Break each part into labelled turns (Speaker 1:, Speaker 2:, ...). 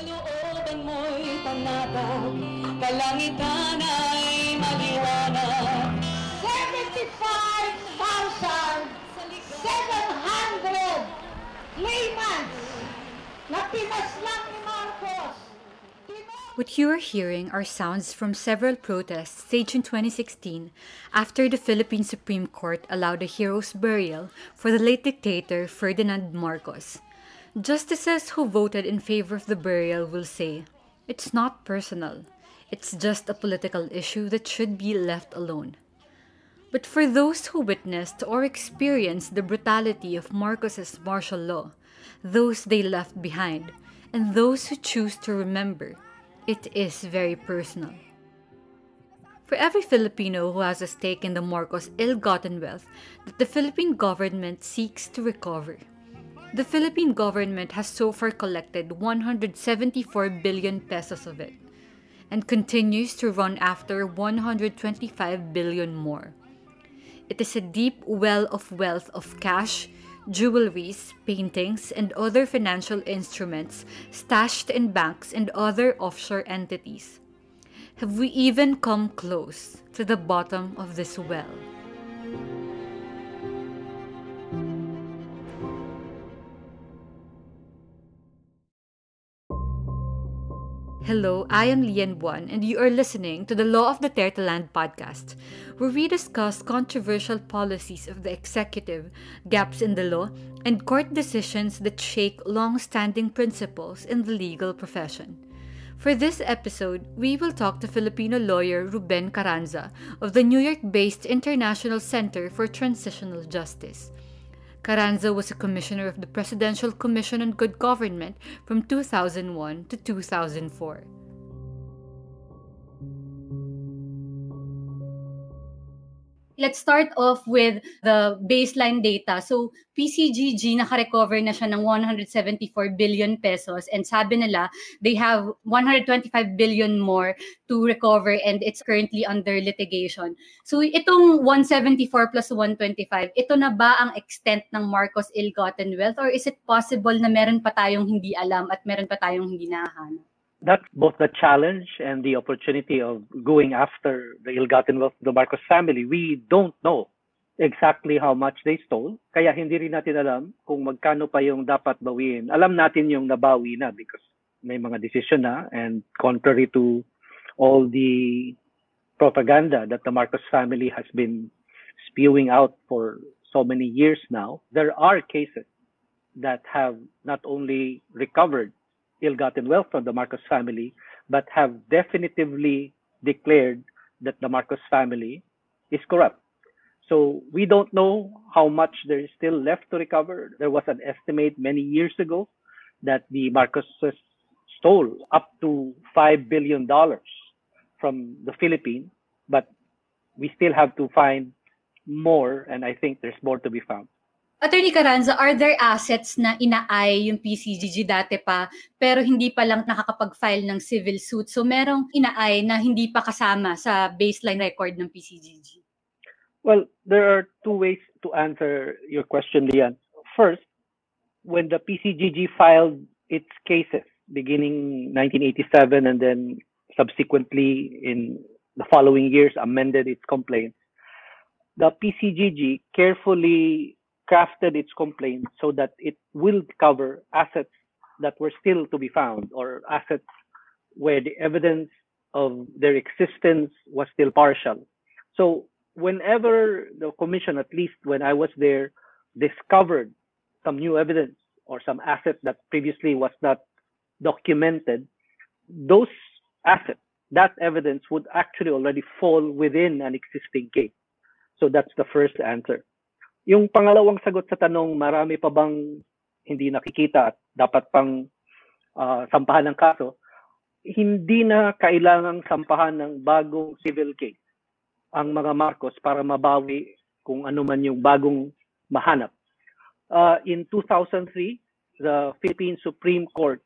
Speaker 1: Kalooban mo'y panatag, kalangitan ay maliwanag.
Speaker 2: 75,700 layman's na pinaslang ni Marcos.
Speaker 3: What you are hearing are sounds from several protests staged in 2016 after the Philippine Supreme Court allowed a hero's burial for the late dictator Ferdinand Marcos. Justices who voted in favor of the burial will say, it's not personal, it's just a political issue that should be left alone. But for those who witnessed or experienced the brutality of Marcos's martial law, those they left behind, and those who choose to remember, it is very personal. For every Filipino who has a stake in the Marcos ill-gotten wealth that the Philippine government seeks to recover. The Philippine government has so far collected 174 billion pesos of it and continues to run after 125 billion more. It is a deep well of wealth of cash, jewelries, paintings, and other financial instruments stashed in banks and other offshore entities. Have we even come close to the bottom of this well? Hello, I am Lian Buan, and you are listening to the Law of Duterte Land podcast, where we discuss controversial policies of the executive, gaps in the law, and court decisions that shake long standing principles in the legal profession. For this episode, we will talk to Filipino lawyer Ruben Carranza of the New York based International Center for Transitional Justice. Carranza was a commissioner of the Presidential Commission on Good Government from 2001 to 2004. Let's start off with the baseline data. So, PCGG naka-recover na siya ng 174 billion pesos and sabi nila they have 125 billion more to recover and it's currently under litigation. So, itong 174 plus 125, ito na ba ang extent ng Marcos ill-gotten wealth or is it possible na meron pa tayong hindi alam at meron pa tayong hindi nahanap?
Speaker 4: That's both the challenge and the opportunity of going after the ill-gotten wealth of the Marcos family. We don't know exactly how much they stole. Kaya hindi rin natin alam kung magkano pa yung dapat bawiin. Alam natin yung nabawi na because may mga decision na and contrary to all the propaganda that the Marcos family has been spewing out for so many years now, there are cases that have not only recovered ill-gotten wealth from the Marcos family, but have definitively declared that the Marcos family is corrupt. So we don't know how much there is still left to recover. There was an estimate many years ago that the Marcoses stole up to $5 billion from the Philippines, but we still have to find more, and I think there's more to be found.
Speaker 3: Attorney Carranza, are there assets na inaay yung PCGG dati pa pero hindi pa lang nakakapag-file ng civil suit? So merong inaay na hindi pa kasama sa baseline record ng PCGG?
Speaker 4: Well, there are two ways to answer your question, Lian. First, when the PCGG filed its cases beginning 1987 and then subsequently in the following years amended its complaints, the PCGG carefully crafted its complaint so that it will cover assets that were still to be found or assets where the evidence of their existence was still partial. So whenever the commission, at least when I was there, discovered some new evidence or some asset that previously was not documented, those assets, that evidence would actually already fall within an existing case. So that's the first answer. Yung pangalawang sagot sa tanong, marami pa bang hindi nakikita at dapat pang uh, sampahan ng kaso, hindi na kailangang sampahan ng bagong civil case ang mga Marcos para mabawi kung ano man yung bagong mahanap. Uh, in 2003, the Philippine Supreme Court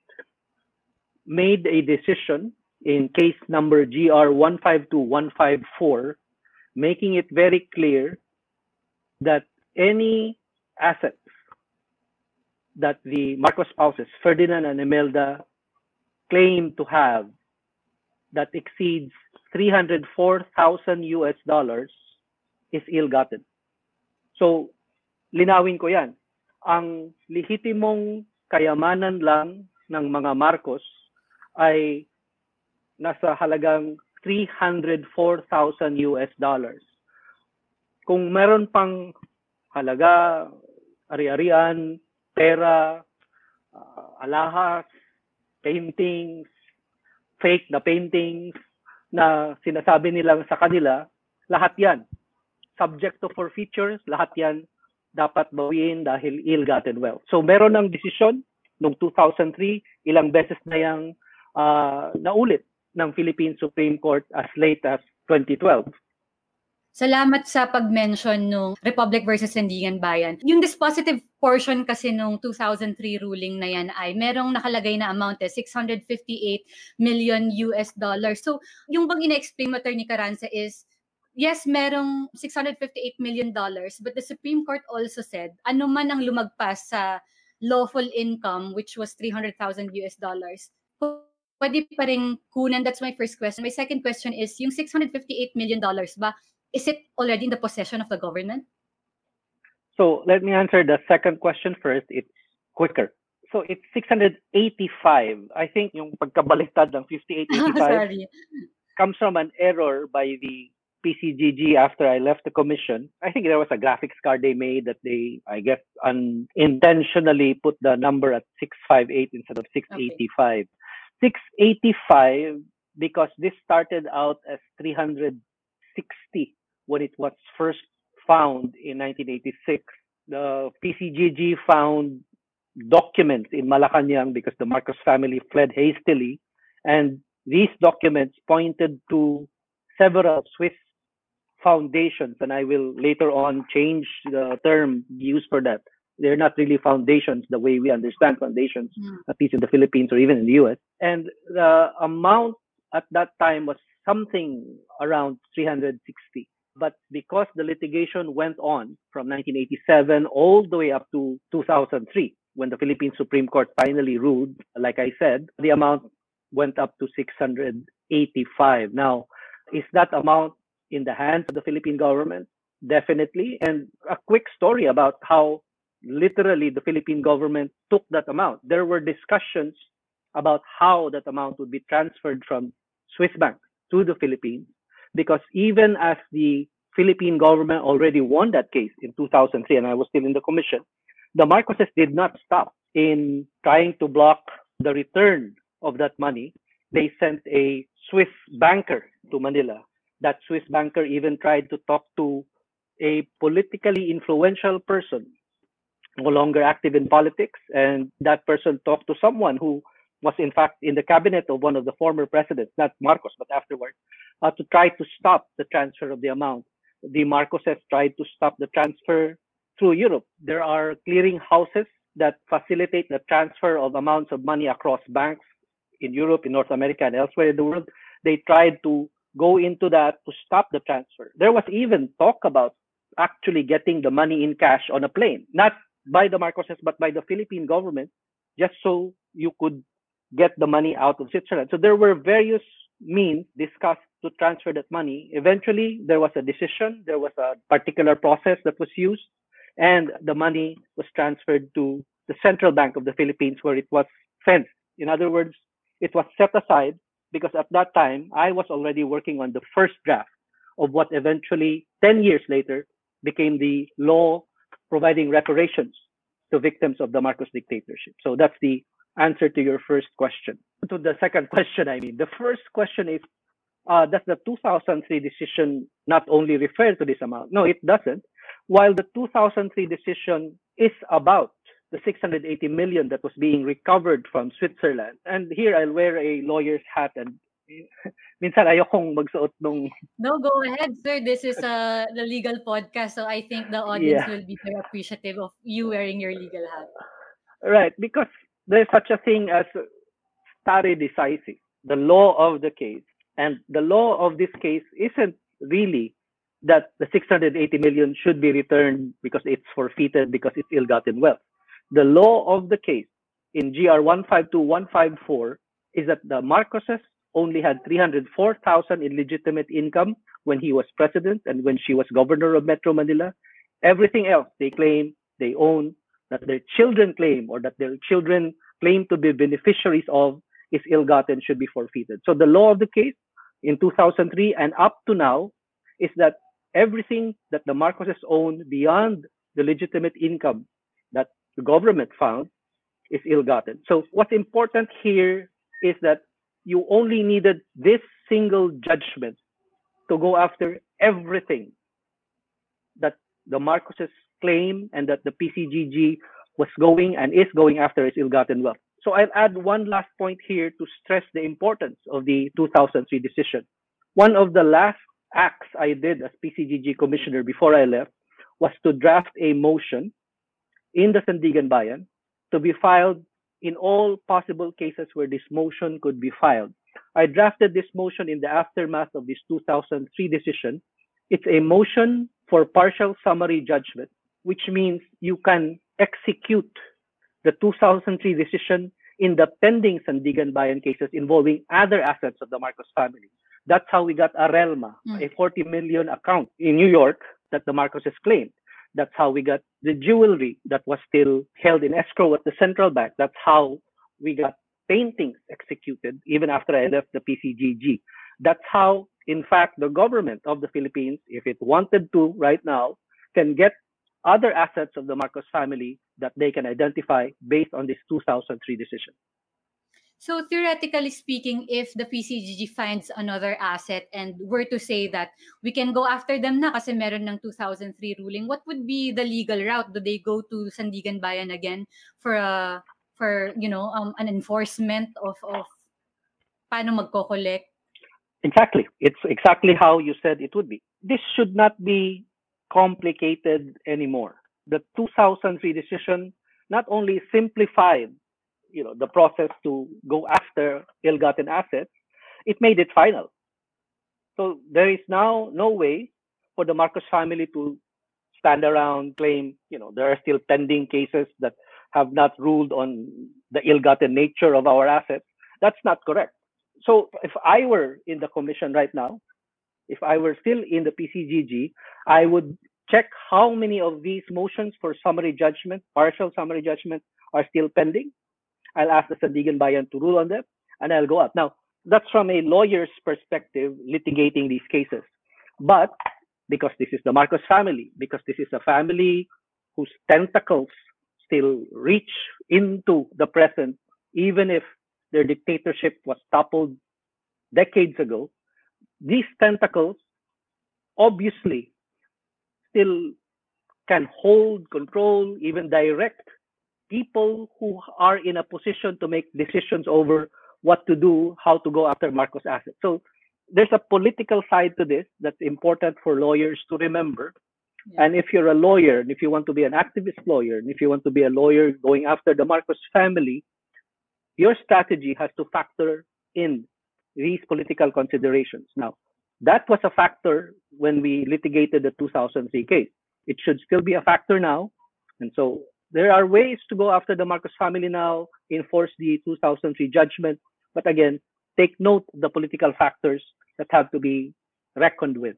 Speaker 4: made a decision in case number GR 152154, making it very clear that any assets that the Marcos spouses, Ferdinand and Imelda, claim to have that exceeds 304,000 US dollars is ill-gotten. So, linawin ko yan. Ang lehitimong kayamanan lang ng mga Marcos ay nasa halagang 304,000 US dollars. Kung meron pang halaga, ari-arian, pera, uh, alahas, paintings, fake na paintings na sinasabi nilang sa kanila, lahat yan. Subject to forfeitures, lahat yan dapat bawiin dahil ill-gotten wealth. So meron ng desisyon noong 2003, ilang beses na yung uh, naulit ng Philippine Supreme Court as late as 2012.
Speaker 3: Salamat sa pag-mention nung Republic versus Sandigan Bayan. Yung dispositive portion kasi nung 2003 ruling na yan ay merong nakalagay na amount eh, 658 million US dollars. So, yung bang ina-explain mo, Attorney Carranza, is yes, merong 658 million dollars, but the Supreme Court also said, ano man ang lumagpas sa lawful income, which was 300,000 US dollars, pwede pa rin kunan. That's my first question. My second question is, yung 658 million dollars ba, is it already in the possession of the government?
Speaker 4: So let me answer the second question first. It's quicker. So it's 685. I think yung pagkabaliktad ng 5885 comes from an error by the PCGG after I left the commission. I think there was a graphics card they made that they, I guess, unintentionally put the number at 658 instead of 685. Okay. 685 because this started out as 360 when it was first found in 1986. The PCGG found documents in Malacanang because the Marcos family fled hastily. And these documents pointed to several Swiss foundations, and I will later on change the term used for that. They're not really foundations the way we understand foundations, mm. at least in the Philippines or even in the US. And the amount at that time was something around 360. But because the litigation went on from 1987 all the way up to 2003, when the Philippine Supreme Court finally ruled, like I said, the amount went up to 685. Now, is that amount in the hands of the Philippine government? Definitely. And a quick story about how literally the Philippine government took that amount. There were discussions about how that amount would be transferred from Swiss Bank to the Philippines because even as the Philippine government already won that case in 2003 and I was still in the commission, the Marcoses did not stop in trying to block the return of that money. They sent a Swiss banker to Manila. That Swiss banker even tried to talk to a politically influential person, no longer active in politics, and that person talked to someone who was in fact in the cabinet of one of the former presidents, not Marcos, but afterward, uh, to try to stop the transfer of the amount. The Marcoses tried to stop the transfer through Europe. There are clearing houses that facilitate the transfer of amounts of money across banks in Europe, in North America, and elsewhere in the world. They tried to go into that to stop the transfer. There was even talk about actually getting the money in cash on a plane, not by the Marcoses, but by the Philippine government, just so you could get the money out of Switzerland. So there were various means discussed to transfer that money. Eventually, there was a decision, there was a particular process that was used, and the money was transferred to the Central Bank of the Philippines where it was fenced. In other words, it was set aside because at that time, I was already working on the first draft of what eventually, 10 years later, became the law providing reparations to victims of the Marcos dictatorship. So that's the answer to your first question. To the second question, I mean, the first question is, uh, does the 2003 decision not only refer to this amount? No, it doesn't. While the 2003 decision is about the 680 million that was being recovered from Switzerland. And here I'll wear a lawyer's hat and minsan ayokong magsuot nung
Speaker 3: No, go ahead, sir. This is a the legal podcast, so I think the audience yeah. will be very appreciative of you wearing your legal hat.
Speaker 4: Right, because there's such a thing as stare decisis, the law of the case. And the law of this case isn't really that the 680 million should be returned because it's forfeited because it's ill-gotten wealth. The law of the case in GR 152154 is that the Marcoses only had 304,000 in legitimate income when he was president and when she was governor of Metro Manila. Everything else they claim, they own, that their children claim or that their children claim to be beneficiaries of is ill-gotten should be forfeited. So the law of the case in 2003 and up to now is that everything that the Marcoses own beyond the legitimate income that the government found is ill-gotten. So what's important here is that you only needed this single judgment to go after everything that the Marcoses claim and that the PCGG was going and is going after is ill-gotten wealth. So I'll add one last point here to stress the importance of the 2003 decision. One of the last acts I did as PCGG commissioner before I left was to draft a motion in the Sandiganbayan to be filed in all possible cases where this motion could be filed. I drafted this motion in the aftermath of this 2003 decision. It's a motion for partial summary judgment, which means you can execute the 2003 decision in the pending Sandiganbayan cases involving other assets of the Marcos family. That's how we got Arelma,
Speaker 3: Mm.
Speaker 4: a 40 million account in New York that the Marcoses claimed. That's how we got the jewelry that was still held in escrow at the central bank. That's how we got paintings executed even after I left the PCGG. That's how, in fact, the government of the Philippines, if it wanted to right now, can get other assets of the Marcos family that they can identify based on this 2003 decision.
Speaker 3: So theoretically speaking, if the PCGG finds another asset and were to say that we can go after them na kasi meron ng 2003 ruling, what would be the legal route? Do they go to Sandiganbayan again for a for you know um, an enforcement of of paano magko-collect?
Speaker 4: Exactly. It's exactly how you said it would be. This should not be complicated anymore. The 2003 decision not only simplified, you know, the process to go after ill-gotten assets, it made it final. So there is now no way for the Marcos family to stand around, claim, you know, there are still pending cases that have not ruled on the ill-gotten nature of our assets. That's not correct. So if I were in the commission right now, if I were still in the PCGG, I would check how many of these motions for summary judgment, partial summary judgment, are still pending. I'll ask the Sandiganbayan to rule on them, and I'll go up. Now, that's from a lawyer's perspective, litigating these cases. But because this is the Marcos family, because this is a family whose tentacles still reach into the present, even if their dictatorship was toppled decades ago, these tentacles obviously still can hold, control, even direct people who are in a position to make decisions over what to do, how to go after Marcos assets. So there's a political side to this that's important for lawyers to remember.
Speaker 3: Yeah.
Speaker 4: And if you're a lawyer, and if you want to be an activist lawyer, and if you want to be a lawyer going after the Marcos family, your strategy has to factor in these political considerations. Now, that was a factor when we litigated the 2003 case. It should still be a factor now. And so there are ways to go after the Marcos family now, enforce the 2003 judgment. But again, take note the political factors that have to be reckoned with.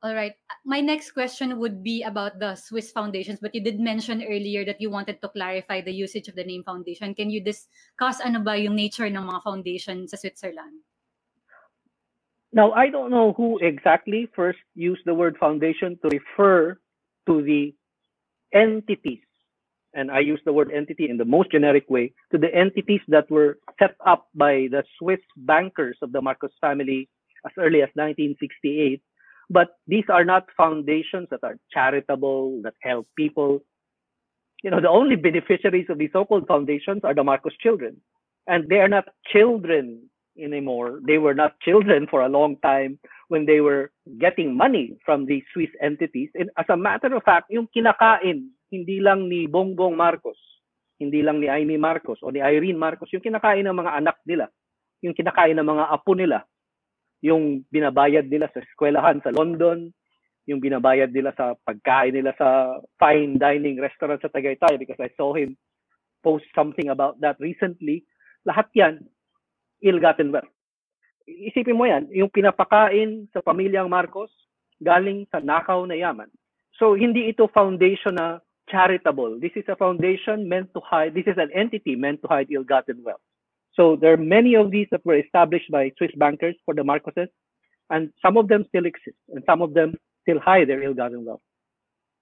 Speaker 3: All right. My next question would be about the Swiss foundations, but you did mention earlier that you wanted to clarify the usage of the name foundation. Can you discuss ano ba yung nature ng mga foundation sa Switzerland?
Speaker 4: Now, I don't know who exactly first used the word foundation to refer to the entities, and I use the word entity in the most generic way, to the entities that were set up by the Swiss bankers of the Marcos family as early as 1968. But these are not foundations that are charitable, that help people. You know, the only beneficiaries of these so-called foundations are the Marcos children. And they are not children anymore. They were not children for a long time when they were getting money from these Swiss entities. And as a matter of fact, yung kinakain, hindi lang ni Bongbong Marcos, hindi lang ni Amy Marcos o ni Irene Marcos, yung kinakain ng mga anak nila, yung kinakain ng mga apo nila, yung binabayad nila sa eskwelahan sa London, yung binabayad nila sa pagkain nila sa fine dining restaurant sa Tagaytay because I saw him post something about that recently. lahat yan, ill-gotten wealth. Isipin mo yan, yung pinapakain sa pamilyang Marcos, galing sa nakaw na yaman. So, hindi ito foundation na charitable. This is a foundation meant to hide, this is an entity meant to hide ill-gotten wealth. So, there are many of these that were established by Swiss bankers for the Marcoses, and some of them still exist, and some of them still hide their ill-gotten wealth.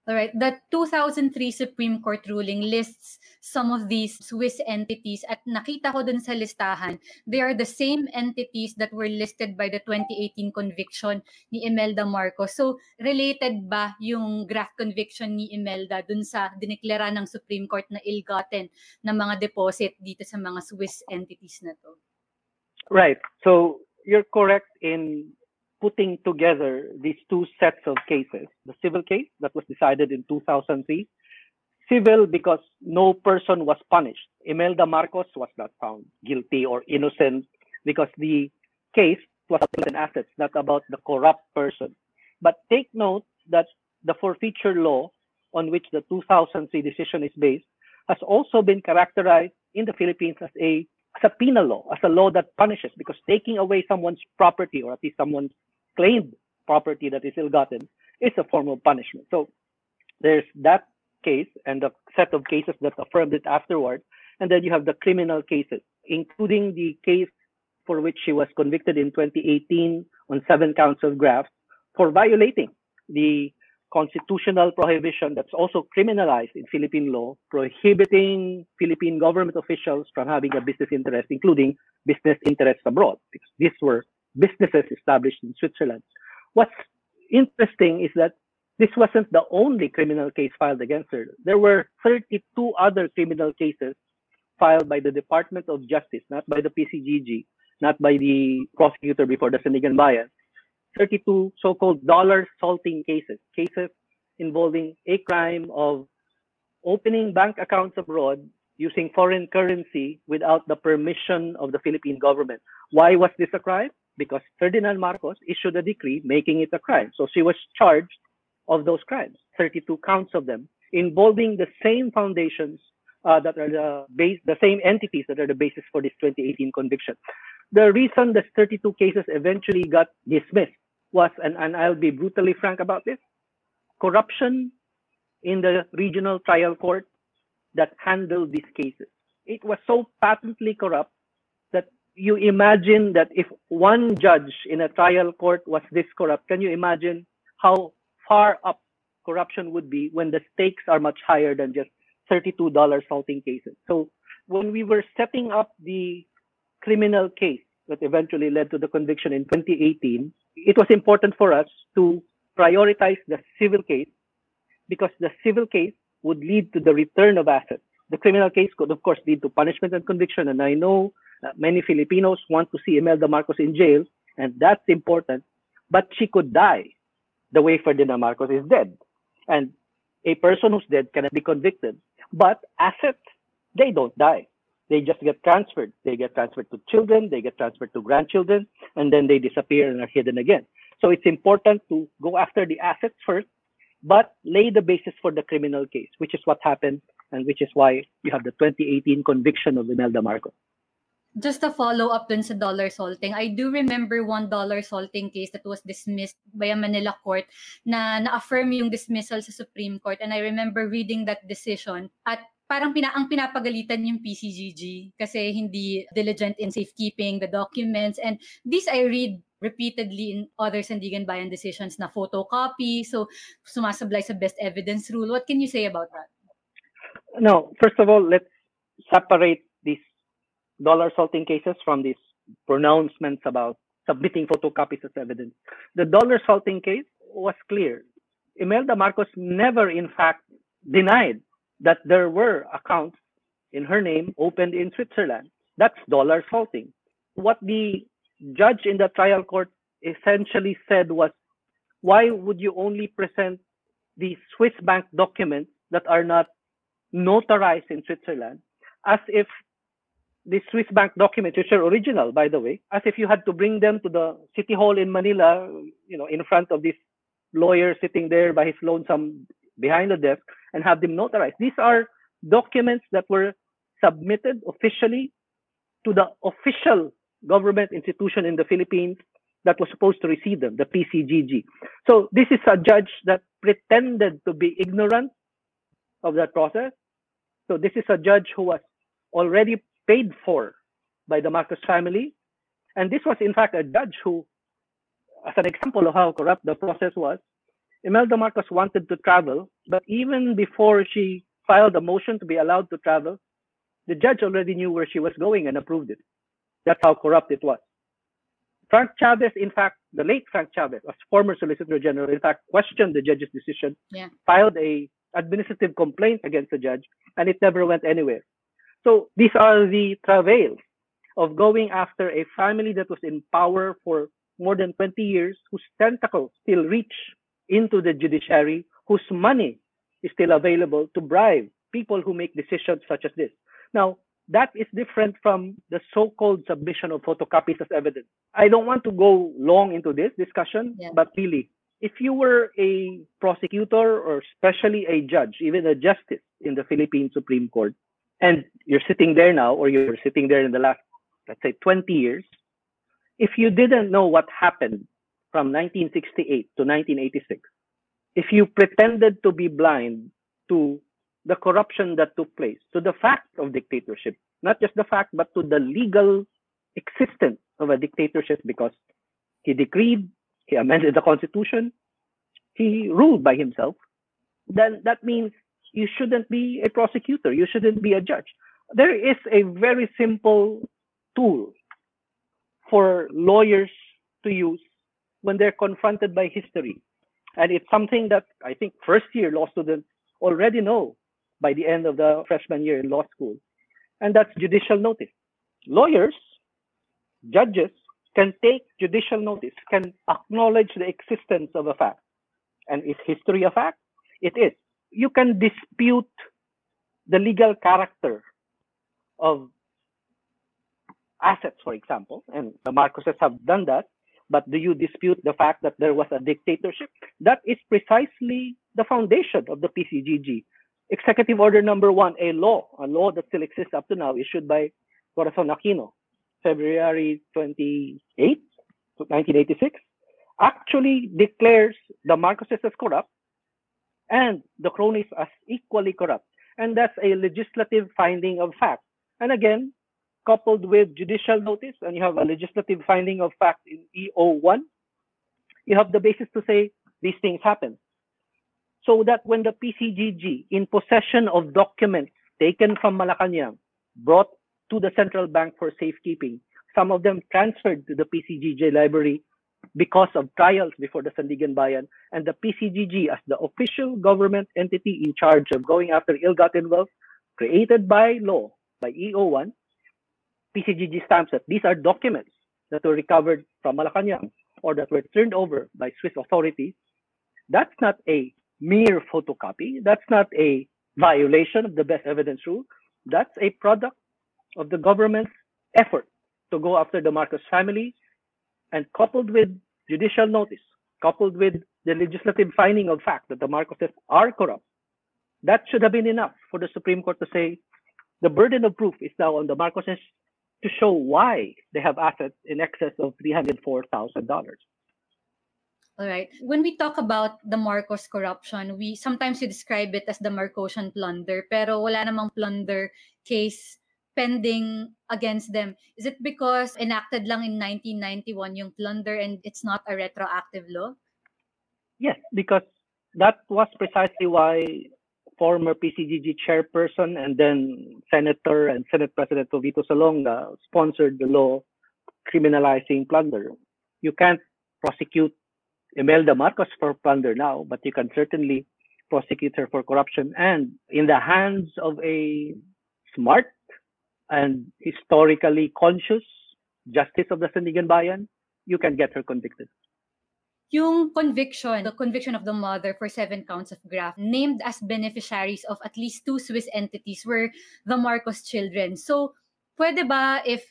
Speaker 3: All right. The 2003 Supreme Court ruling lists some of these Swiss entities at nakita ko dun sa listahan, they are the same entities that were listed by the 2018 conviction ni Imelda Marcos. So, related ba yung graft conviction ni Imelda dun sa dineklara ng Supreme Court na ill-gotten na mga deposit dito sa mga Swiss entities na to?
Speaker 4: Right. So, you're correct in putting together these two sets of cases. The civil case that was decided in 2003 civil because no person was punished. Imelda marcos was not found guilty or innocent because the case was about assets not about the corrupt person. But take note that the forfeiture law on which the 2003 decision is based has also been characterized in the philippines as a as a penal law, as a law that punishes, because taking away someone's property or at least someone's claimed property that is ill-gotten is a form of punishment. So there's that case and the set of cases that affirmed it afterward. And then you have the criminal cases, including the case for which she was convicted in 2018 on seven counts of graft for violating the constitutional prohibition that's also criminalized in Philippine law, prohibiting Philippine government officials from having a business interest, including business interests abroad. Because these were businesses established in Switzerland. What's interesting is that this wasn't the only criminal case filed against her. There were 32 other criminal cases filed by the Department of Justice, not by the PCGG, not by the prosecutor before the Sandiganbayan, 32 so-called dollar salting cases, cases involving a crime of opening bank accounts abroad using foreign currency without the permission of the Philippine government. Why was this a crime? Because Ferdinand Marcos issued a decree making it a crime. So she was charged of those crimes, 32 counts of them, involving the same foundations uh, that are the base, the same entities that are the basis for this 2018 conviction. The reason the 32 cases eventually got dismissed was, and, and I'll be brutally frank about this, corruption in the regional trial court that handled these cases. It was so patently corrupt that you imagine that if one judge in a trial court was this corrupt, can you imagine how far up corruption would be when the stakes are much higher than just $32 salting cases? So when we were setting up the criminal case that eventually led to the conviction in 2018, it was important for us to prioritize the civil case because the civil case would lead to the return of assets. The criminal case could, of course, lead to punishment and conviction. And I know uh, many Filipinos want to see Imelda Marcos in jail, and that's important. But she could die the way Ferdinand Marcos is dead. And a person who's dead cannot be convicted. But assets, they don't die. They just get transferred. They get transferred to children, they get transferred to grandchildren, and then they disappear and are hidden again. So it's important to go after the assets first, but lay the basis for the criminal case, which is what happened and which is why you have the 2018 conviction of Imelda Marcos.
Speaker 3: Just a follow up dun sa dollar salting, I do remember one dollar salting case that was dismissed by a Manila court na na-affirm yung dismissal sa Supreme Court and I remember reading that decision at parang pina ang pinapagalitan yung PCGG kasi hindi diligent in safekeeping the documents and this I read repeatedly in other Sandigan Bayan decisions na photocopy so sumasablay sa best evidence rule what can you say about that
Speaker 4: No, first of all, let's separate these dollar salting cases from these pronouncements about submitting photocopies as evidence. The dollar salting case was clear. Imelda Marcos never, in fact, denied that there were accounts in her name opened in Switzerland. That's dollar salting. What the judge in the trial court essentially said was, why would you only present the Swiss bank documents that are not notarized in Switzerland as if the Swiss bank documents, which are original, by the way, as if you had to bring them to the city hall in Manila, you know, in front of this lawyer sitting there by his lonesome behind the desk and have them notarized. These are documents that were submitted officially to the official government institution in the Philippines that was supposed to receive them, the PCGG. So this is a judge that pretended to be ignorant of that process. So this is a judge who was already paid for by the Marcos family. And this was in fact a judge who, as an example of how corrupt the process was, Imelda Marcos wanted to travel, but even before she filed a motion to be allowed to travel, the judge already knew where she was going and approved it. That's how corrupt it was. Frank Chavez, in fact, the late Frank Chavez, as former Solicitor General, in fact, questioned the judge's decision,
Speaker 3: Yeah.
Speaker 4: filed a administrative complaint against the judge, and it never went anywhere. So these are the travails of going after a family that was in power for more than 20 years, whose tentacles still reach into the judiciary, whose money is still available to bribe people who make decisions such as this. Now, that is different from the so-called submission of photocopies as evidence. I don't want to go long into this discussion,
Speaker 3: Yeah.
Speaker 4: but really, if you were a prosecutor or especially a judge, even a justice in the Philippine Supreme Court, and you're sitting there now, or you're sitting there in the last, let's say, 20 years, if you didn't know what happened from 1968 to 1986, if you pretended to be blind to the corruption that took place, to the fact of dictatorship, not just the fact, but to the legal existence of a dictatorship because he decreed, he amended the constitution, he ruled by himself, then that means you shouldn't be a prosecutor, you shouldn't be a judge. There is a very simple tool for lawyers to use when they're confronted by history. And it's something that I think first year law students already know by the end of the freshman year in law school. And that's judicial notice. Lawyers, judges can take judicial notice, can acknowledge the existence of a fact. And is history a fact? It is. You can dispute the legal character of assets, for example, and the Marcoses have done that. But do you dispute the fact that there was a dictatorship? That is precisely the foundation of the PCGG. Executive Order Number One, a law, a law that still exists up to now, issued by Corazon Aquino, February 28, 1986, actually declares the Marcoses as corrupt and the cronies as equally corrupt. And that's a legislative finding of fact. And again, coupled with judicial notice, and you have a legislative finding of fact in EO1, you have the basis to say these things happen. So that when the PCGG, in possession of documents taken from Malacanang, brought to the central bank for safekeeping, some of them transferred to the PCGG library because of trials before the Sandiganbayan, and the PCGG as the official government entity in charge of going after ill-gotten wealth, created by law, by EO1, PCGG stamps that these are documents that were recovered from Malacanang or that were turned over by Swiss authorities. That's not a mere photocopy. That's not a violation of the best evidence rule. That's a product of the government's effort to go after the Marcos family and coupled with judicial notice, coupled with the legislative finding of fact that the Marcoses are corrupt, that should have been enough for the Supreme Court to say the burden of proof is now on the Marcoses to show why they have assets in excess of $304,000.
Speaker 3: All right. When we talk about the Marcos corruption, we sometimes we describe it as the Marcosian plunder, pero wala namang plunder case pending against them. Is it because enacted lang in 1991 yung plunder and it's not a retroactive law?
Speaker 4: Yes, because that was precisely why former PCGG chairperson and then Senator and Senate President Jovito Salonga sponsored the law criminalizing plunder. You can't prosecute Imelda Marcos for plunder now, but you can certainly prosecute her for corruption. And in the hands of a smart and historically conscious justice of the Sandiganbayan, you can get her convicted.
Speaker 3: Yung conviction, the conviction of the mother for seven counts of graft, named as beneficiaries of at least two Swiss entities were the Marcos children. So, pwede ba if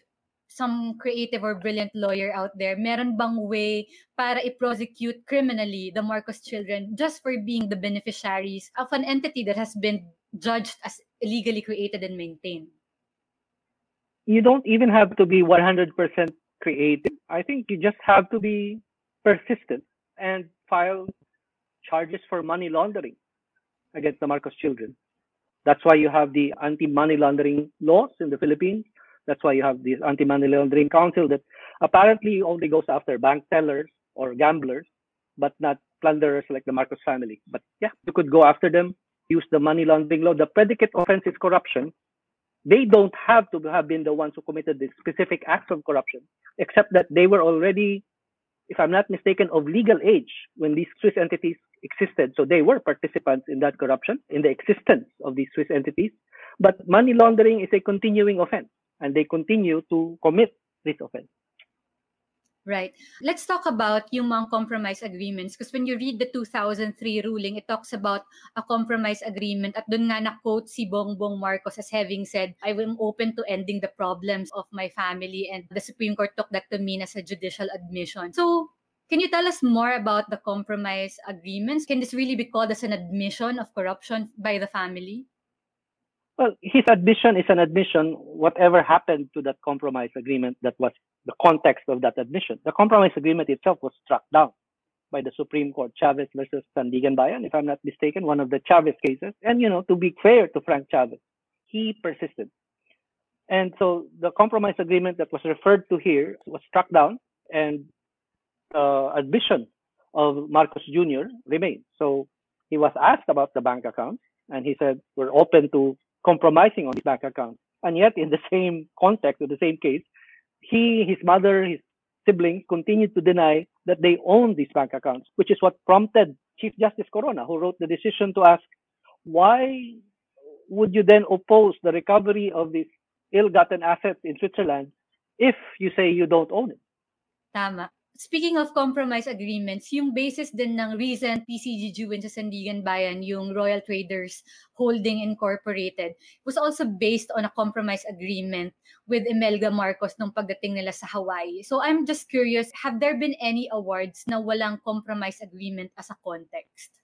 Speaker 3: some creative or brilliant lawyer out there, meron bang way para i-prosecute criminally the Marcos children just for being the beneficiaries of an entity that has been judged as illegally created and maintained?
Speaker 4: you don't even have to be 100% creative. I think you just have to be persistent and file charges for money laundering against the Marcos children. That's why you have the anti-money laundering laws in the Philippines. That's why you have this anti-money laundering council that apparently only goes after bank tellers or gamblers, but not plunderers like the Marcos family. But yeah, you could go after them, use the money laundering law. The predicate offense is corruption. They don't have to have been the ones who committed the specific acts of corruption, except that they were already, if I'm not mistaken, of legal age when these Swiss entities existed. So they were participants in that corruption, in the existence of these Swiss entities. But money laundering is a continuing offense, and they continue to commit this offense.
Speaker 3: Right. Let's talk about yung mga compromise agreements because when you read the 2003 ruling, it talks about a compromise agreement at doon nga na-quote si Bongbong Marcos as having said, I am open to ending the problems of my family and the Supreme Court took that to mean as a judicial admission. So, can you tell us more about the compromise agreements? Can this really be called as an admission of corruption by the family?
Speaker 4: Well, his admission is an admission, whatever happened to that compromise agreement that was the context of that admission. The compromise agreement itself was struck down by the Supreme Court, Chavez versus Sandiganbayan, if I'm not mistaken, one of the Chavez cases. And, you know, to be fair to Frank Chavez, he persisted. And so the compromise agreement that was referred to here was struck down and uh, admission of Marcos Jr. remained. So he was asked about the bank accounts and he said, we're open to compromising on his bank account. And yet, in the same context, of the same case, he, his mother, his siblings continued to deny that they own these bank accounts, which is what prompted Chief Justice Corona, who wrote the decision to ask, why would you then oppose the recovery of these ill-gotten assets in Switzerland if you say you don't own it?
Speaker 3: Tama. Speaking of compromise agreements, yung basis din ng recent PCGG win sa Sandigan Bayan, yung Royal Traders Holding Incorporated, was also based on a compromise agreement with Imelda Marcos nung pagdating nila sa Hawaii. So I'm just curious, have there been any awards na walang compromise agreement as a context?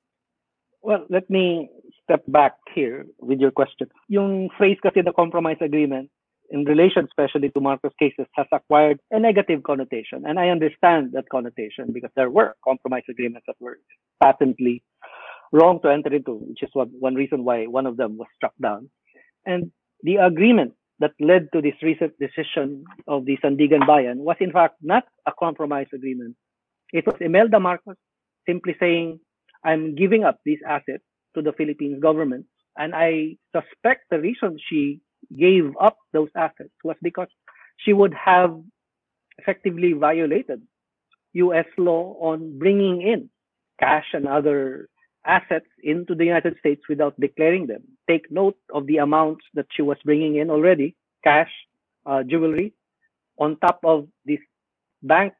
Speaker 4: Well, let me step back here with your question. Yung phrase kasi the compromise agreement, in relation especially to Marcos cases has acquired a negative connotation. And I understand that connotation because there were compromise agreements that were patently wrong to enter into, which is what, one reason why one of them was struck down. And the agreement that led to this recent decision of the Sandiganbayan was in fact not a compromise agreement. It was Imelda Marcos simply saying, I'm giving up these assets to the Philippines government. And I suspect the reason she gave up those assets was because she would have effectively violated US law on bringing in cash and other assets into the United States without declaring them. Take note of the amounts that she was bringing in already cash, uh, jewelry, on top of these bank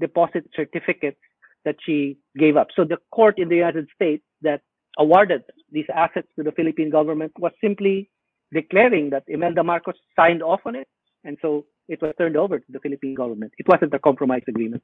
Speaker 4: deposit certificates that she gave up. So the court in the United States that awarded these assets to the Philippine government was simply declaring that Imelda Marcos signed off on it. And so it was turned over to the Philippine government. It wasn't a compromise agreement.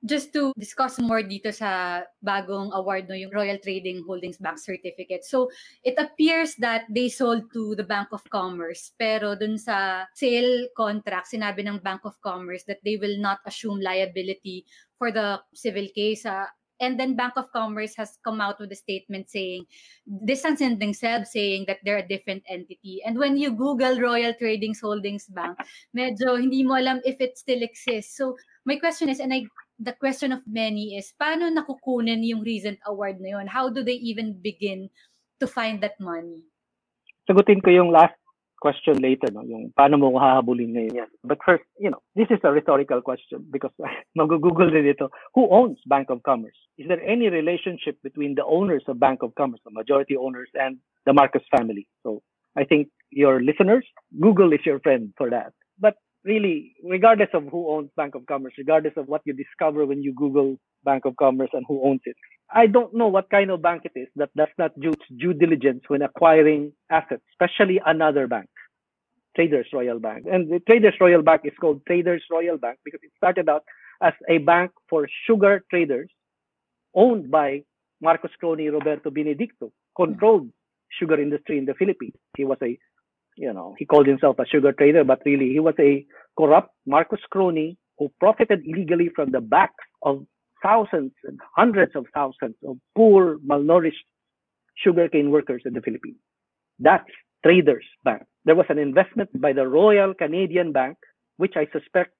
Speaker 3: Just to discuss more dito sa bagong award no yung Royal Trading Holdings Bank Certificate. So it appears that they sold to the Bank of Commerce pero dun sa sale contract sinabi ng Bank of Commerce that they will not assume liability for the civil case uh, and then Bank of Commerce has come out with a statement saying distancing themselves saying that they're a different entity. And when you google Royal Trading Holdings Bank medyo hindi mo alam if it still exists. So my question is and I the question of many is paano nakukunin yung recent award na yun? How do they even begin to find that money?
Speaker 4: Sagutin ko yung last question later, no? yung paano mo hahabulin ngayon yan. But first, you know, this is a rhetorical question because mag-google din. Who owns Bank of Commerce? Is there any relationship between the owners of Bank of Commerce, the majority owners, and the Marcos family? So I think your listeners, Google is your friend for that. But really, regardless of who owns Bank of Commerce, regardless of what you discover when you Google Bank of Commerce and who owns it, I don't know what kind of bank it is that does not do due diligence when acquiring assets, especially another bank, Traders Royal Bank. And the Traders Royal Bank is called Traders Royal Bank because it started out as a bank for sugar traders owned by Marcos crony Roberto Benedicto, hmm. controlled sugar industry in the Philippines. He was a you know, he called himself a sugar trader, but really he was a corrupt Marcos crony who profited illegally from the backs of thousands and hundreds of thousands of poor, malnourished sugarcane workers in the Philippines. That's Traders Bank. There was an investment by the Royal Canadian Bank, which I suspect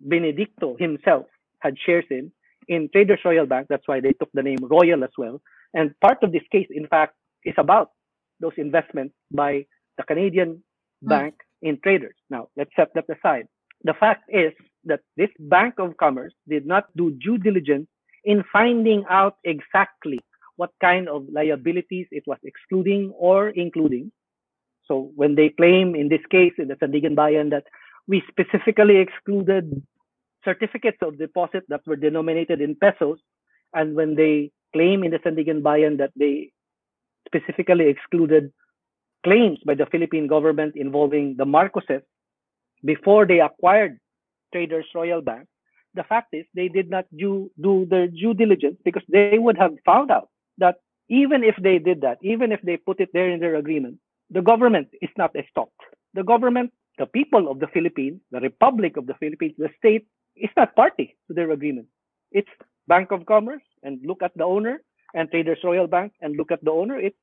Speaker 4: Benedicto himself had shares in, in Traders Royal Bank. That's why they took the name Royal as well. And part of this case, in fact, is about those investments by the Canadian hmm. bank in traders. Now, let's set that aside. The fact is that this Bank of Commerce did not do due diligence in finding out exactly what kind of liabilities it was excluding or including. So when they claim in this case in the Sandiganbayan that we specifically excluded certificates of deposit that were denominated in pesos, and when they claim in the Sandiganbayan that they specifically excluded claims by the Philippine government involving the Marcoses before they acquired Traders Royal Bank, the fact is they did not do, do their due diligence because they would have found out that even if they did that, even if they put it there in their agreement, the government is not stopped. The government, the people of the Philippines, the Republic of the Philippines, the state is not party to their agreement. It's Bank of Commerce and look at the owner and Traders Royal Bank and look at the owner. It's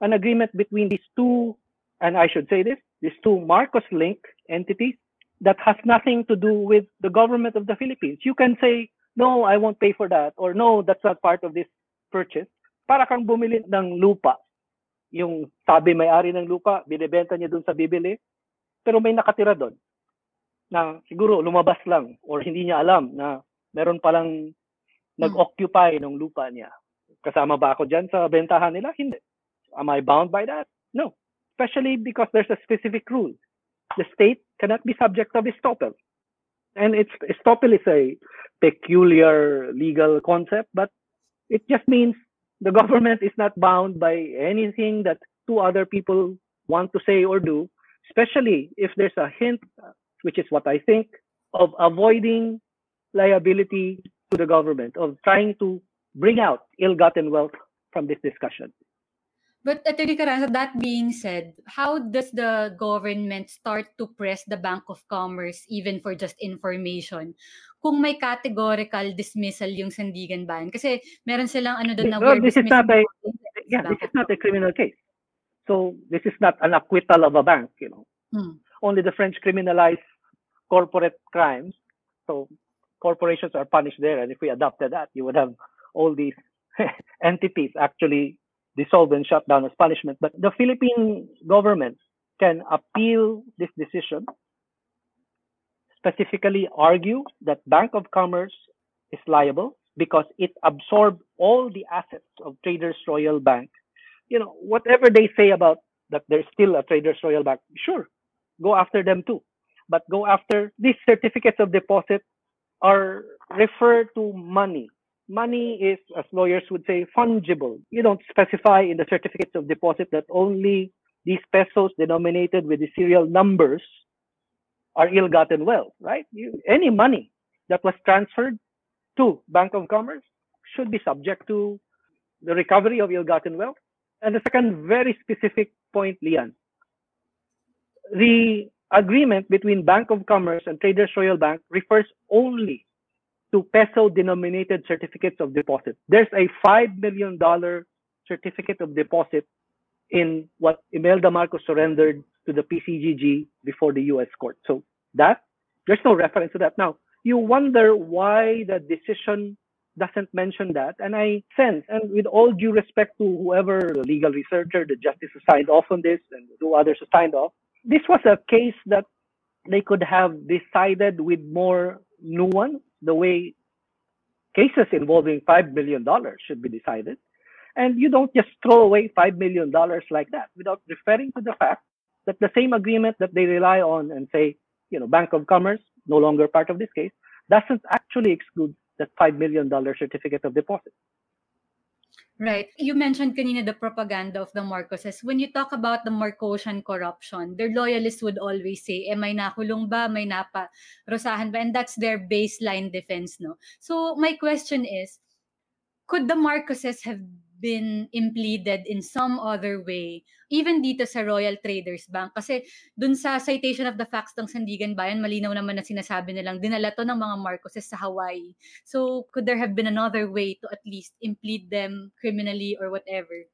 Speaker 4: an agreement between these two, and I should say this, these two Marcos link entities that has nothing to do with the government of the Philippines. You can say, no, I won't pay for that, or no, that's not part of this purchase. Para kang bumili ng lupa. Yung sabi may-ari ng lupa, binibenta niya dun sa bibili, pero may nakatira doon na siguro lumabas lang or hindi niya alam na meron palang nag-occupy ng lupa niya. Kasama ba ako dyan sa bentahan nila? Hindi. Am I bound by that? No. Especially because there's a specific rule. The state cannot be subject of estoppel. And it's estoppel is a peculiar legal concept, but it just means the government is not bound by anything that two other people want to say or do, especially if there's a hint, which is what I think, of avoiding liability to the government, of trying to bring out ill-gotten wealth from this discussion.
Speaker 3: But Attorney Carranza, that being said, how does the government start to press the Bank of Commerce even for just information kung may categorical dismissal yung Sandiganbayan? Kasi meron silang ano doon na
Speaker 4: Well,
Speaker 3: we're
Speaker 4: this is not a yeah, this is not a criminal case. So this is not an acquittal of a bank, you know.
Speaker 3: Hmm.
Speaker 4: Only the French criminalize corporate crimes. So corporations are punished there. And if we adopted that, you would have all these entities actually dissolved and shut down as punishment. But the Philippine government can appeal this decision, specifically argue that Bank of Commerce is liable because it absorbed all the assets of Traders Royal Bank. You know, whatever they say about that there's still a Traders Royal Bank, sure, go after them too. But go after these certificates of deposit are referred to money. Money is, as lawyers would say, fungible. You don't specify in the certificates of deposit that only these pesos denominated with the serial numbers are ill-gotten wealth, right? You, any money that was transferred to Bank of Commerce should be subject to the recovery of ill-gotten wealth. And the second very specific point, Lian, the agreement between Bank of Commerce and Traders Royal Bank refers only to peso denominated certificates of deposit. There's a $5 million certificate of deposit in what Imelda Marcos surrendered to the PCGG before the US court. So that, there's no reference to that. Now, you wonder why the decision doesn't mention that. And I sense, and with all due respect to whoever, the legal researcher, the justice who signed off on this, and two others who signed off, this was a case that they could have decided with more nuance the way cases involving $5 million should be decided. And you don't just throw away $5 million like that without referring to the fact that the same agreement that they rely on and say, you know, Bank of Commerce, no longer part of this case, doesn't actually exclude that $5 million certificate of deposit.
Speaker 3: Right. You mentioned kanina the propaganda of the Marcoses. When you talk about the Marcosian corruption, their loyalists would always say, eh, may nakulong ba, may napa rosahan ba? And that's their baseline defense, no? So my question is, could the Marcoses have been impleaded in some other way, even dito sa Royal Traders Bank. Kasi dun sa citation of the facts ng Sandiganbayan, malinaw naman na sinasabi nilang dinala to ng mga Marcoses sa Hawaii. So, could there have been another way to at least implead them criminally or whatever?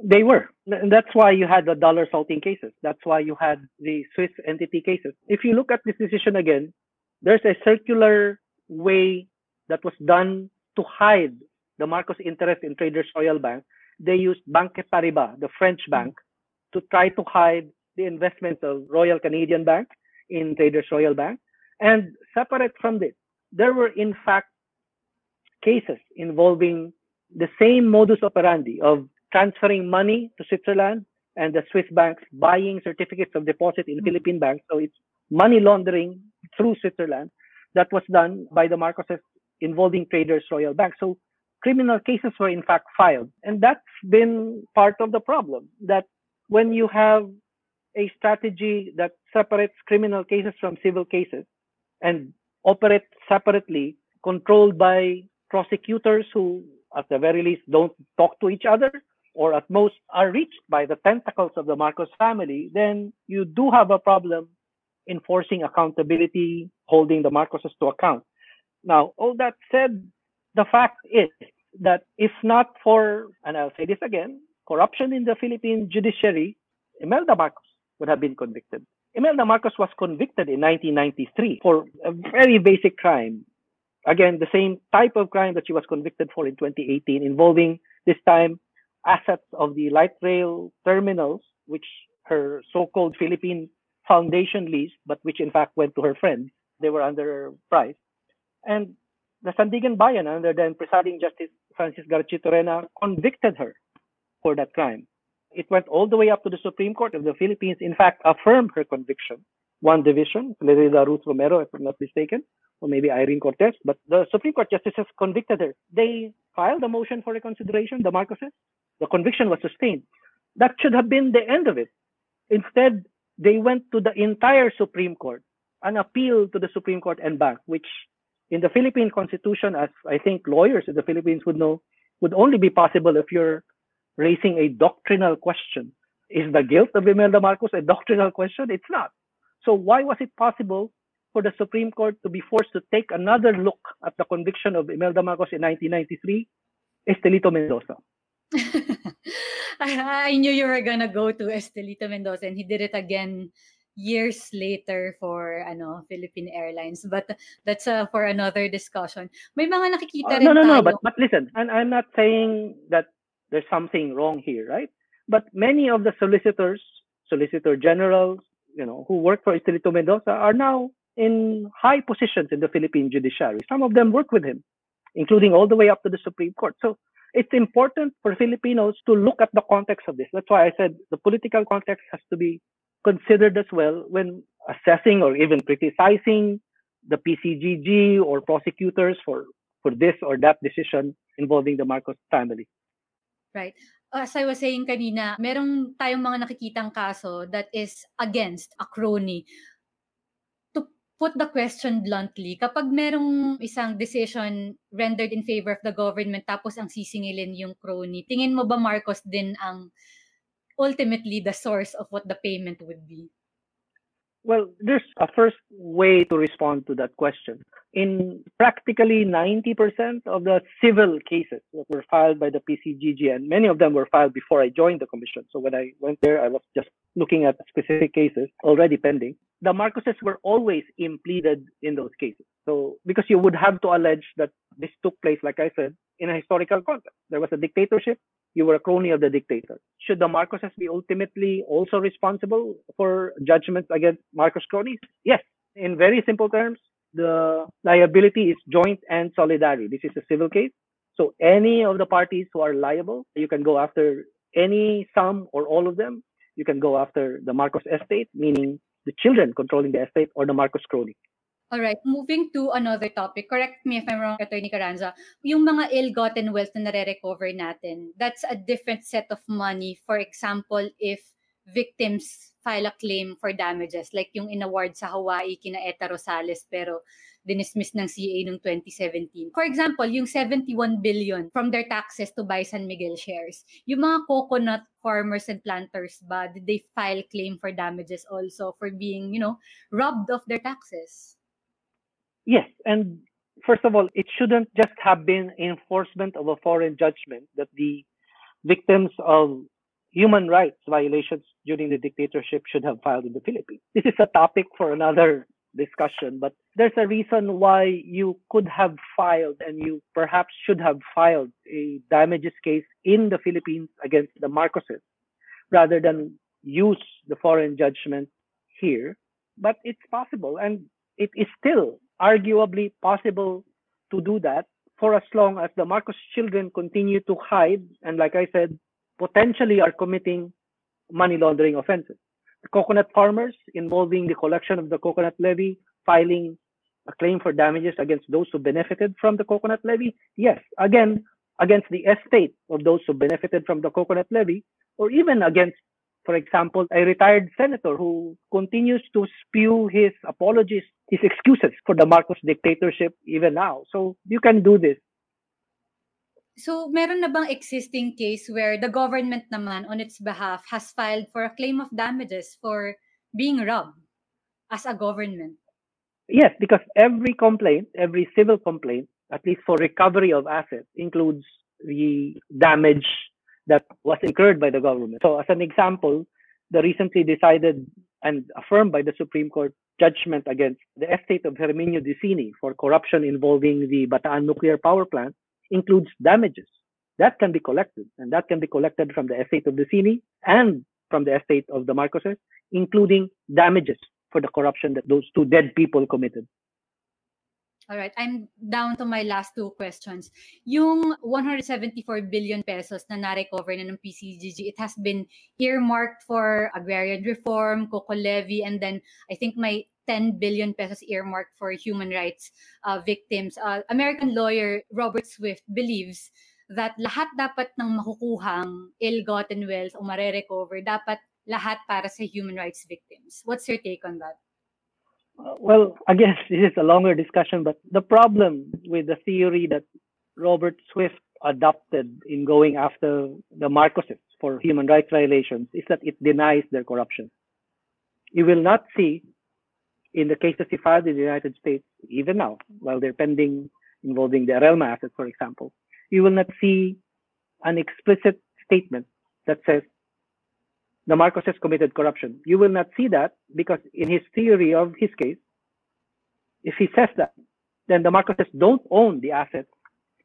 Speaker 4: They were. That's why you had the dollar salting cases. That's why you had the Swiss entity cases. If you look at this decision again, there's a circular way that was done to hide the Marcos interest in Traders Royal Bank. They used Banque Paribas, the French bank, to try to hide the investments of Royal Canadian Bank in Traders Royal Bank. And separate from this, there were in fact cases involving the same modus operandi of transferring money to Switzerland and the Swiss banks buying certificates of deposit in mm. Philippine banks. So it's money laundering through Switzerland that was done by the Marcoses involving Traders Royal Bank. So criminal cases were in fact filed. And that's been part of the problem that when you have a strategy that separates criminal cases from civil cases and operate separately, controlled by prosecutors who, at the very least, don't talk to each other or at most are reached by the tentacles of the Marcos family, then you do have a problem enforcing accountability, holding the Marcoses to account. Now, all that said, the fact is that if not for, and I'll say this again, corruption in the Philippine judiciary, Imelda Marcos would have been convicted. Imelda Marcos was convicted in 1993 for a very basic crime. Again, the same type of crime that she was convicted for in 2018, involving this time assets of the light rail terminals, which her so-called Philippine foundation leased, but which in fact went to her friends. They were under price. And the Sandiganbayan, under then presiding Justice Francis Garchitorena, convicted her for that crime. It went all the way up to the Supreme Court of the Philippines, in fact, affirmed her conviction. One division, Flerida Ruth Romero, if I'm not mistaken, or maybe Irene Cortes, but the Supreme Court justices convicted her. They filed a motion for reconsideration, the Marcoses. The conviction was sustained. That should have been the end of it. Instead, they went to the entire Supreme Court, an appeal to the Supreme Court and back, which in the Philippine Constitution, as I think lawyers in the Philippines would know, would only be possible if you're raising a doctrinal question. Is the guilt of Imelda Marcos a doctrinal question? It's not. So why was it possible for the Supreme Court to be forced to take another look at the conviction of Imelda Marcos in 1993? Estelito Mendoza.
Speaker 3: I, knew you were gonna go to Estelito Mendoza and he did it again years later for ano Philippine Airlines but that's uh, for another discussion may mga nakikita
Speaker 4: Uh, no, no, no.
Speaker 3: tayo
Speaker 4: But but listen, and I'm not saying that there's something wrong here, right? But many of the solicitors, solicitor generals, you know, who work for Estelito Mendoza are now in high positions in the Philippine judiciary. Some of them work with him, including all the way up to the Supreme Court. So it's important for Filipinos to look at the context of this. That's why I said the political context has to be considered as well when assessing or even criticizing the PCGG or prosecutors for, for this or that decision involving the Marcos family.
Speaker 3: Right. As I was saying kanina, merong tayong mga nakikitang kaso that is against a crony. To put the question bluntly, kapag merong isang decision rendered in favor of the government tapos ang sisingilin yung crony, tingin mo ba Marcos din ang ultimately the source of what the payment would be?
Speaker 4: Well, there's a first way to respond to that question. In practically 90% of the civil cases that were filed by the PCGG, and many of them were filed before I joined the commission. So when I went there, I was just looking at specific cases already pending. The Marcoses were always impleaded in those cases. So because you would have to allege that this took place, like I said, in a historical context. There was a dictatorship, you were a crony of the dictator. Should the Marcoses be ultimately also responsible for judgments against Marcos cronies? Yes. In very simple terms, the liability is joint and solidary. This is a civil case. So any of the parties who are liable, you can go after any sum or all of them. You can go after the Marcos estate, meaning the children controlling the estate, or the Marcos crony.
Speaker 3: All right, moving to another topic. Correct me if I'm wrong, Attorney Carranza. Yung mga ill-gotten wealth na nare-recover natin, that's a different set of money. For example, if victims file a claim for damages like yung in-award sa Hawaii kina Etta Rosales pero dinismiss ng CA noong 2017. For example, yung 71 billion from their taxes to buy San Miguel shares. Yung mga coconut farmers and planters ba, did they file claim for damages also for being, you know, robbed of their taxes?
Speaker 4: Yes, and first of all, it shouldn't just have been enforcement of a foreign judgment that the victims of human rights violations during the dictatorship should have filed in the Philippines. This is a topic for another discussion, but there's a reason why you could have filed and you perhaps should have filed a damages case in the Philippines against the Marcoses rather than use the foreign judgment here. But it's possible and it is still arguably possible to do that for as long as the Marcos children continue to hide and, like I said, potentially are committing money laundering offenses. The coconut farmers involving the collection of the coconut levy, filing a claim for damages against those who benefited from the coconut levy. Yes, again, against the estate of those who benefited from the coconut levy, or even against, for example, a retired senator who continues to spew his apologies, his excuses for the Marcos dictatorship even now. So you can do this.
Speaker 3: So, meron na bang existing case where the government naman on its behalf has filed for a claim of damages for being robbed as a government?
Speaker 4: Yes, because every complaint, every civil complaint, at least for recovery of assets, includes the damage that was incurred by the government. So, as an example, the recently decided and affirmed by the Supreme Court judgment against the estate of Herminio Disini for corruption involving the Bataan nuclear power plant includes damages. That can be collected, and that can be collected from the estate of Disini and from the estate of the Marcoses, including damages for the corruption that those two dead people committed.
Speaker 3: All right, I'm down to my last two questions. Yung 174 billion pesos na na-recover na ng PCGG, it has been earmarked for agrarian reform, coco levy, and then I think my 10 billion pesos earmarked for human rights uh, victims. Uh, American lawyer Robert Swift believes that lahat dapat ng makukuhang ill-gotten wealth o mare-recover, dapat lahat para sa human rights victims. What's your take on that?
Speaker 4: Well, again, this is a longer discussion, but the problem with the theory that Robert Swift adopted in going after the Marcoses for human rights violations is that it denies their corruption. You will not see in the cases he filed in the United States, even now, while they're pending involving the Arelma assets, for example, you will not see an explicit statement that says the Marcoses committed corruption. You will not see that because in his theory of his case, if he says that, then the Marcoses don't own the assets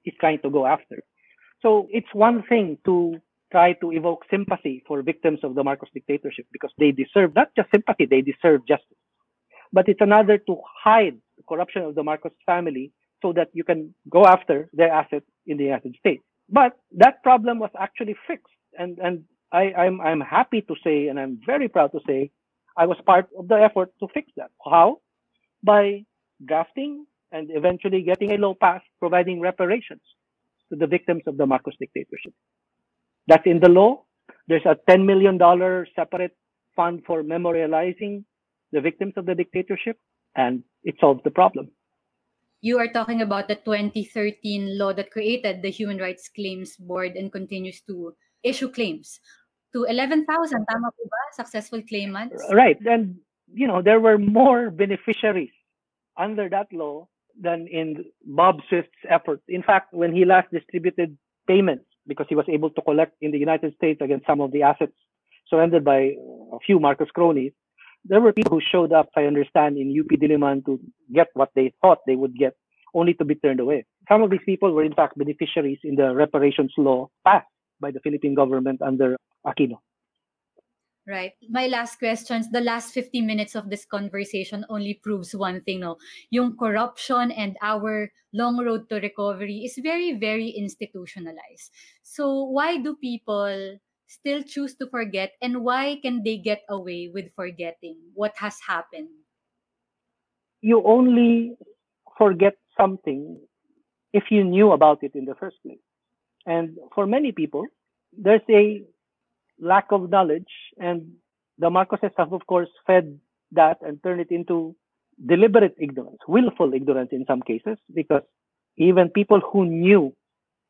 Speaker 4: he's trying to go after. So it's one thing to try to evoke sympathy for victims of the Marcos dictatorship because they deserve not just sympathy, they deserve justice. But it's another to hide the corruption of the Marcos family so that you can go after their assets in the United States. But that problem was actually fixed. And, and I, I'm, I'm happy to say, and I'm very proud to say, I was part of the effort to fix that. How? By drafting and eventually getting a law passed providing reparations to the victims of the Marcos dictatorship. That's in the law. There's a $10 million separate fund for memorializing the victims of the dictatorship, and it solves the problem.
Speaker 3: You are talking about the 2013 law that created the Human Rights Claims Board and continues to issue claims to 11,000 tama po ba? Successful claimants?
Speaker 4: Right and you know there were more beneficiaries under that law than in Bob Swift's effort. In fact when he last distributed payments because he was able to collect in the United States against some of the assets surrendered by a few Marcos cronies there were people who showed up I understand in UP Diliman to get what they thought they would get only to be turned away. Some of these people were in fact beneficiaries in the reparations law passed by the Philippine government under Aquino.
Speaker 3: Right. My last questions, the last 50 minutes of this conversation only proves one thing, no? Yung corruption and our long road to recovery is very, very institutionalized. So why do people still choose to forget and why can they get away with forgetting what has happened?
Speaker 4: You only forget something if you knew about it in the first place. And for many people, there's a lack of knowledge and the Marcoses have, of course, fed that and turned it into deliberate ignorance, willful ignorance in some cases, because even people who knew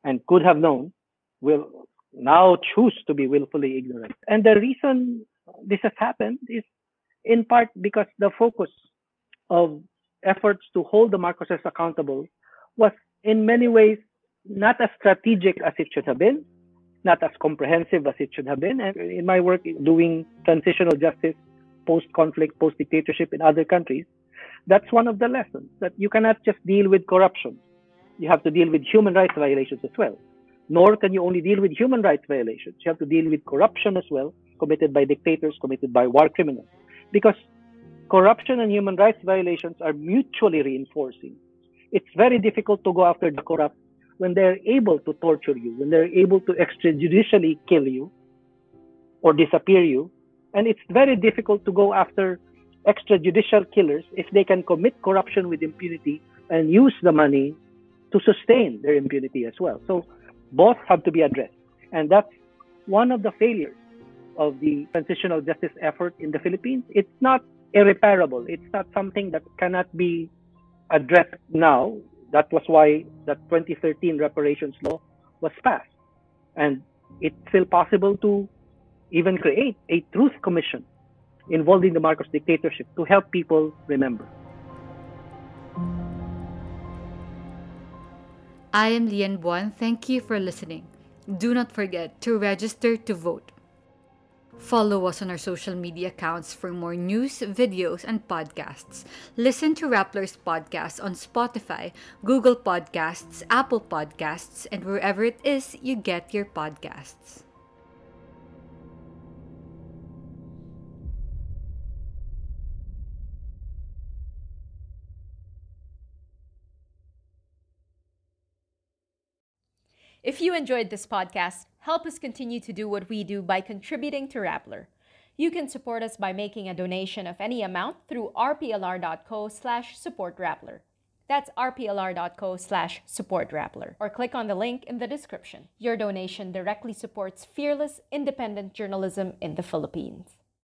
Speaker 4: and could have known will now choose to be willfully ignorant. And the reason this has happened is in part because the focus of efforts to hold the Marcoses accountable was in many ways not as strategic as it should have been, not as comprehensive as it should have been. And in my work doing transitional justice, post conflict, post dictatorship in other countries, that's one of the lessons that you cannot just deal with corruption. You have to deal with human rights violations as well. Nor can you only deal with human rights violations. You have to deal with corruption as well, committed by dictators, committed by war criminals. Because corruption and human rights violations are mutually reinforcing. It's very difficult to go after the corrupt when they're able to torture you, when they're able to extrajudicially kill you or disappear you. And it's very difficult to go after extrajudicial killers if they can commit corruption with impunity and use the money to sustain their impunity as well. So both have to be addressed. And that's one of the failures of the transitional justice effort in the Philippines. It's not irreparable. It's not something that cannot be addressed now. That was why the 2013 reparations law was passed. And it's still possible to even create a truth commission involving the Marcos dictatorship to help people remember.
Speaker 3: I am Lian Buan. Thank you for listening. Do not forget to register to vote. Follow us on our social media accounts for more news, videos, and podcasts. Listen to Rappler's podcast on Spotify, Google Podcasts, Apple Podcasts, and wherever it is you get your podcasts.
Speaker 5: If you enjoyed this podcast, help us continue to do what we do by contributing to Rappler. You can support us by making a donation of any amount through rplr.co slash support supportrappler. That's rplr.co slash support supportrappler. Or click on the link in the description. Your donation directly supports fearless, independent journalism in the Philippines.